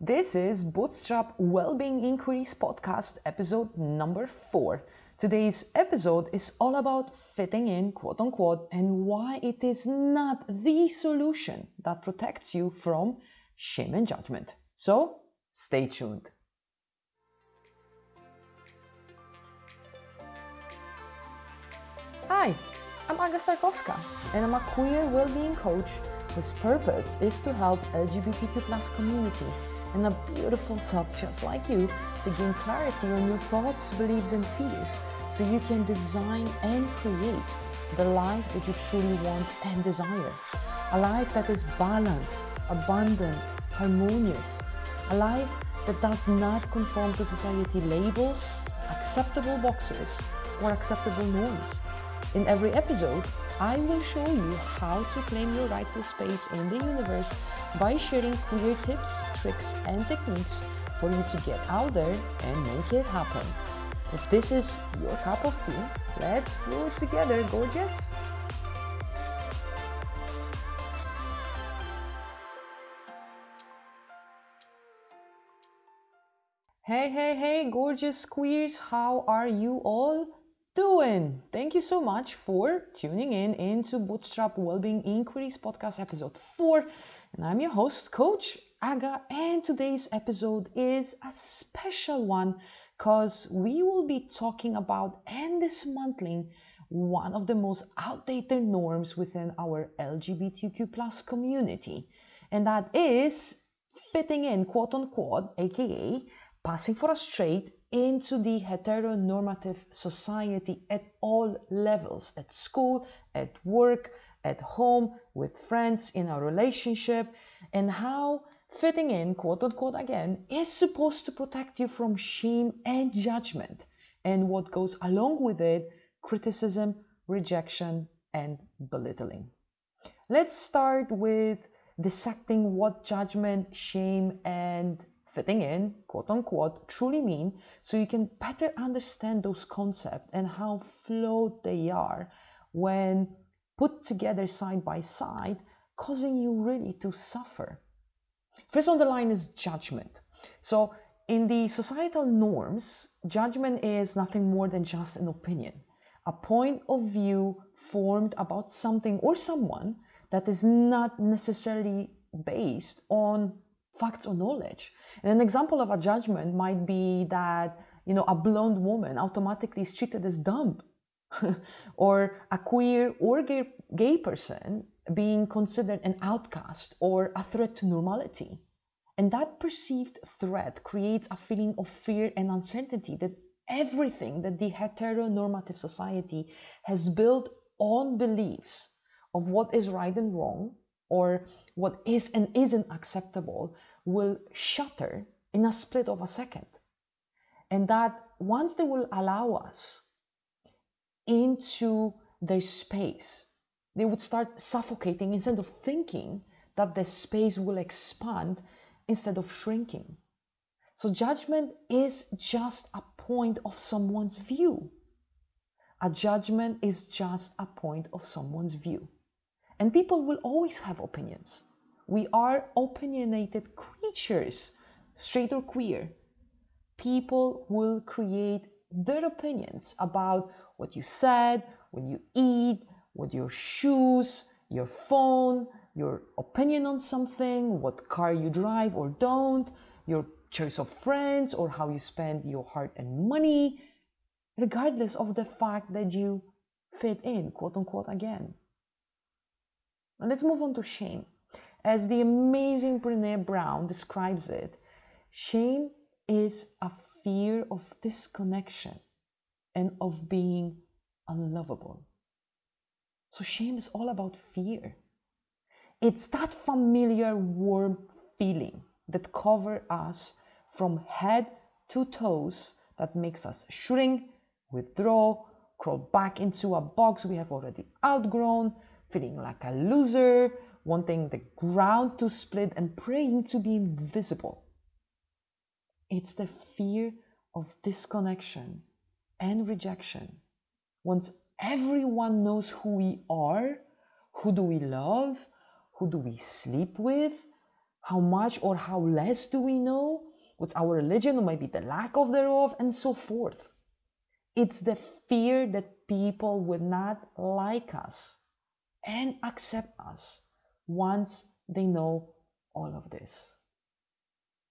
This is Bootstrap Wellbeing Inquiries Podcast, episode number four. Today's episode is all about fitting in, quote unquote, and why it is not the solution that protects you from shame and judgment. So, stay tuned. Hi, I'm Aga Starkowska, and I'm a queer well-being coach whose purpose is to help LGBTQ plus community and a beautiful soul just like you to gain clarity on your thoughts, beliefs, and fears so you can design and create the life that you truly want and desire. A life that is balanced, abundant, harmonious. A life that does not conform to society labels, acceptable boxes, or acceptable norms. In every episode, I will show you how to claim your rightful space in the universe by sharing queer tips, tricks, and techniques for you to get out there and make it happen. If this is your cup of tea, let's brew it together, gorgeous! Hey, hey, hey, gorgeous queers, how are you all doing? Thank you so much for tuning in into Bootstrap Wellbeing Inquiries podcast episode 4. And I'm your host, Coach Aga, and today's episode is a special one because we will be talking about and dismantling one of the most outdated norms within our LGBTQ plus community, and that is fitting in, quote unquote, aka passing for a straight into the heteronormative society at all levels at school, at work, at home, with friends, in a relationship, and how fitting in, quote unquote, again, is supposed to protect you from shame and judgment and what goes along with it criticism, rejection, and belittling. Let's start with dissecting what judgment, shame, and fitting in, quote unquote, truly mean so you can better understand those concepts and how flawed they are when put together side by side, causing you really to suffer. First on the line is judgment. So, in the societal norms, judgment is nothing more than just an opinion, a point of view formed about something or someone that is not necessarily based on facts or knowledge. And an example of a judgment might be that, you know, a blonde woman automatically is treated as dumb, or a queer or gay, gay person being considered an outcast or a threat to normality. And that perceived threat creates a feeling of fear and uncertainty that everything that the heteronormative society has built on beliefs of what is right and wrong or what is and isn't acceptable will shatter in a split of a second. And that once they will allow us into their space, they would start suffocating instead of thinking that the space will expand instead of shrinking. So, judgment is just a point of someone's view. A judgment is just a point of someone's view. And people will always have opinions. We are opinionated creatures, straight or queer. People will create their opinions about what you said, what you eat, what your shoes, your phone, your opinion on something, what car you drive or don't, your choice of friends, or how you spend your heart and money, regardless of the fact that you fit in, quote unquote, again. And let's move on to shame. As the amazing Brene Brown describes it, shame is a fear of disconnection and of being unlovable. So shame is all about fear. It's that familiar warm feeling that covers us from head to toes that makes us shrink, withdraw, crawl back into a box we have already outgrown, feeling like a loser, wanting the ground to split, and praying to be invisible. It's the fear of disconnection and rejection. Once everyone knows who we are, who do we love, who do we sleep with, How much or how less do we know? What's our religion or maybe the lack of thereof, and so forth. It's the fear that people will not like us and accept us once they know all of this.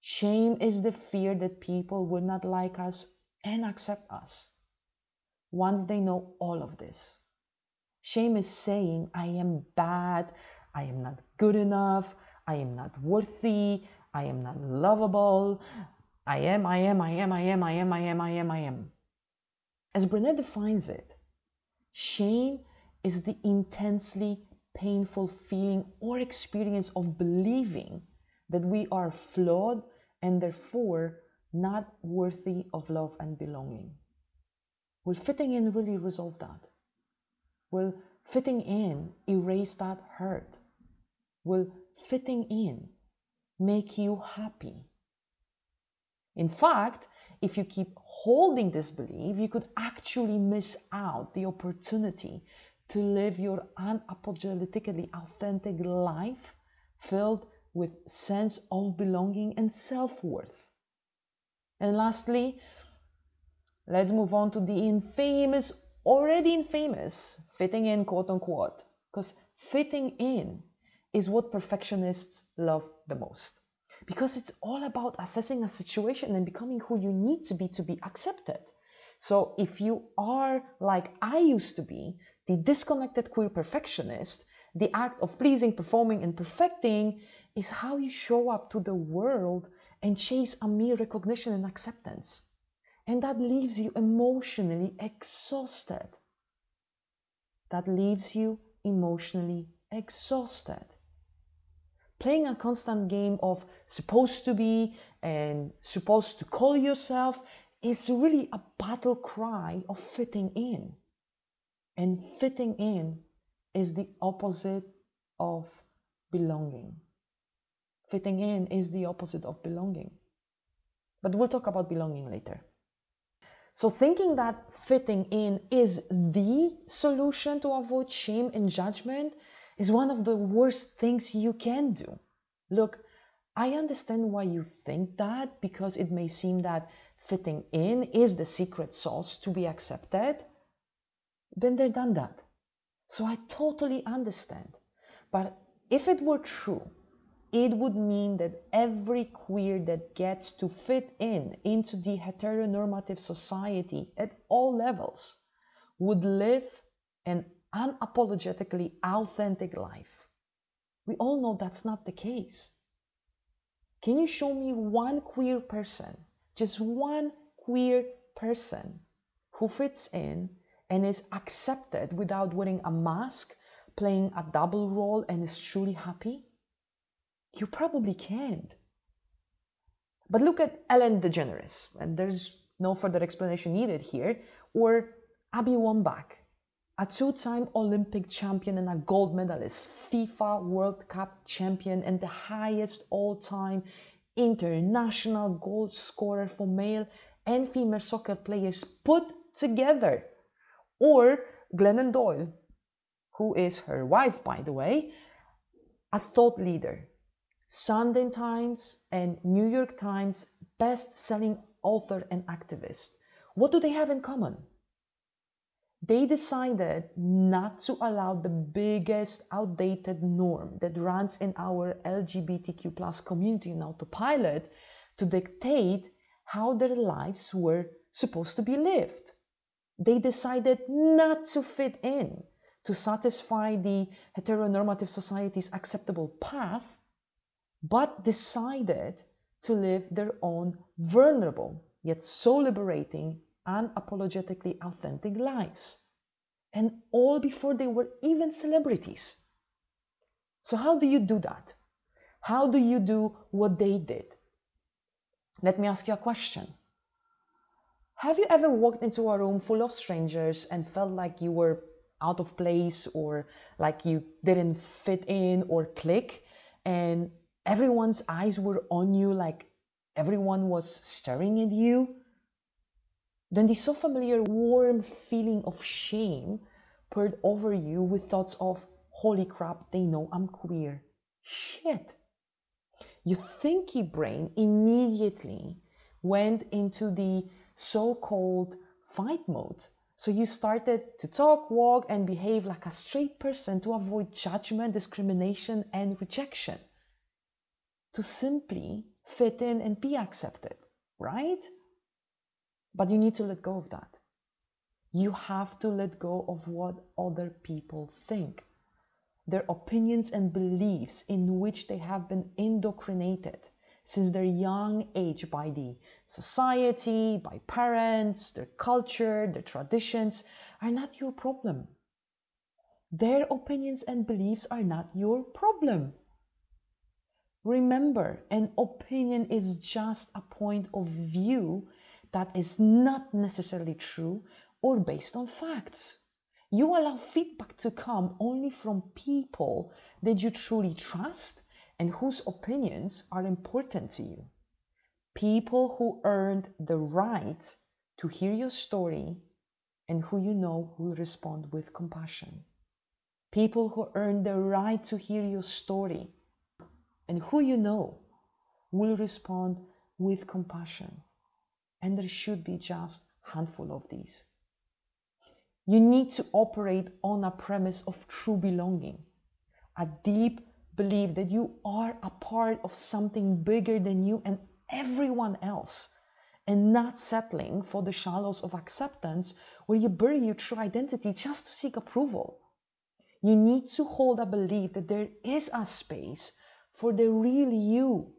Shame is the fear that people will not like us and accept us once they know all of this. Shame is saying, I am bad, I am not good enough, I am not worthy, I am not lovable, I am, I am, I am, I am, I am, I am, I am, I am. As Brené defines it, shame is the intensely painful feeling or experience of believing that we are flawed and therefore not worthy of love and belonging. Will fitting in really resolve that? Will fitting in erase that hurt? Will fitting in make you happy? In fact, if you keep holding this belief, you could actually miss out the opportunity to live your unapologetically authentic life filled with sense of belonging and self-worth. And lastly, let's move on to the infamous, already infamous, fitting in, quote unquote, because fitting in is what perfectionists love the most. Because it's all about assessing a situation and becoming who you need to be to be accepted. So if you are like I used to be, the disconnected queer perfectionist, the act of pleasing, performing, and perfecting is how you show up to the world and chase a mere recognition and acceptance. And that leaves you emotionally exhausted. That leaves you emotionally exhausted. Playing a constant game of supposed to be and supposed to call yourself is really a battle cry of fitting in. And fitting in is the opposite of belonging. Fitting in is the opposite of belonging. But we'll talk about belonging later. So, thinking that fitting in is the solution to avoid shame and judgment is one of the worst things you can do. Look, I understand why you think that because it may seem that fitting in is the secret sauce to be accepted. Been there, done that. So I totally understand. But if it were true it would mean that every queer that gets to fit in into the heteronormative society at all levels would live an unapologetically authentic life. We all know that's not the case. Can you show me one queer person, just one queer person who fits in and is accepted without wearing a mask, playing a double role, and is truly happy? You probably can't. But look at Ellen DeGeneres, and there's no further explanation needed here, or Abby Wambach, a two time Olympic champion and a gold medalist, FIFA World Cup champion, and the highest all time international goal scorer for male and female soccer players put together. Or Glennon Doyle, who is her wife, by the way, a thought leader, Sunday Times and New York Times best-selling author and activist. What do they have in common? They decided not to allow the biggest outdated norm that runs in our LGBTQ plus community in autopilot to dictate how their lives were supposed to be lived. They decided not to fit in to satisfy the heteronormative society's acceptable path but decided to live their own vulnerable, yet so liberating, unapologetically authentic lives. And all before they were even celebrities. So, how do you do that? How do you do what they did? Let me ask you a question. Have you ever walked into a room full of strangers and felt like you were out of place or like you didn't fit in or click? And everyone's eyes were on you, like everyone was staring at you, then the so familiar warm feeling of shame poured over you with thoughts of, holy crap, they know I'm queer. Shit. Your thinky brain immediately went into the so called fight mode. So you started to talk, walk, and behave like a straight person to avoid judgment, discrimination, and rejection. To simply fit in and be accepted, right? But you need to let go of that. You have to let go of what other people think, their opinions and beliefs in which they have been indoctrinated since their young age by the society, by parents, their culture, their traditions are not your problem. Their opinions and beliefs are not your problem. Remember, an opinion is just a point of view that is not necessarily true or based on facts. You allow feedback to come only from people that you truly trust and whose opinions are important to you. People who earned the right to hear your story and who you know will respond with compassion. People who earned the right to hear your story and who you know will respond with compassion. And there should be just handful of these. You need to operate on a premise of true belonging, a deep belief that you are a part of something bigger than you and everyone else and not settling for the shallows of acceptance where you bury your true identity just to seek approval. You need to hold a belief that there is a space for the real you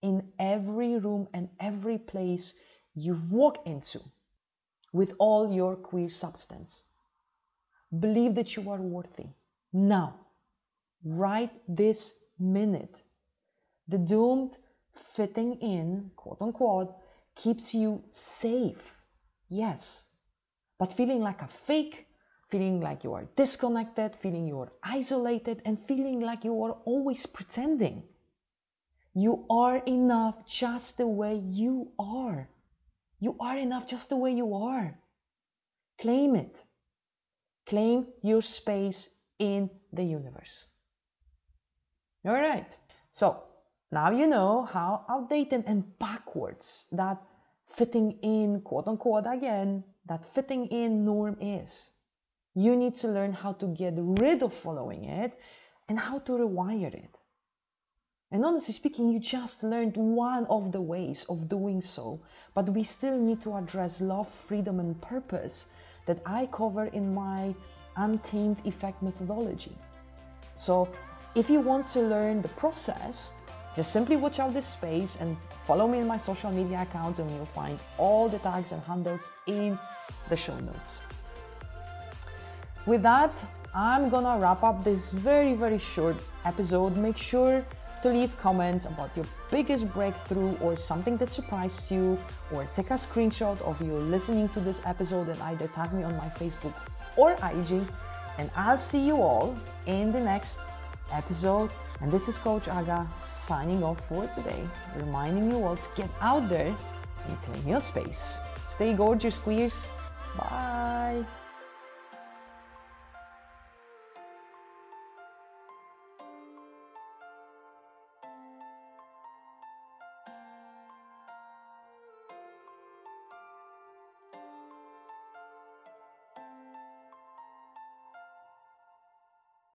in every room and every place you walk into with all your queer substance. Believe that you are worthy. Now, right this minute. The doomed fitting in, quote unquote, keeps you safe. Yes. But feeling like a fake, feeling like you are disconnected, feeling you are isolated, and feeling like you are always pretending. You are enough just the way you are. You are enough just the way you are. Claim it. Claim your space in the universe. All right. So now you know how outdated and backwards that fitting in, quote unquote, again, that fitting in norm is. You need to learn how to get rid of following it and how to rewire it. And honestly speaking, you just learned one of the ways of doing so, but we still need to address love, freedom, and purpose that I cover in my Untamed Effect methodology. So if you want to learn the process, just simply watch out this space and follow me in my social media accounts and you'll find all the tags and handles in the show notes. With that, I'm gonna wrap up this very, very short episode. Make sure to leave comments about your biggest breakthrough or something that surprised you, or take a screenshot of you listening to this episode and either tag me on my Facebook or IG. And I'll see you all in the next episode. And this is Coach Aga signing off for today, reminding you all to get out there and claim your space. Stay gorgeous, queers. Bye.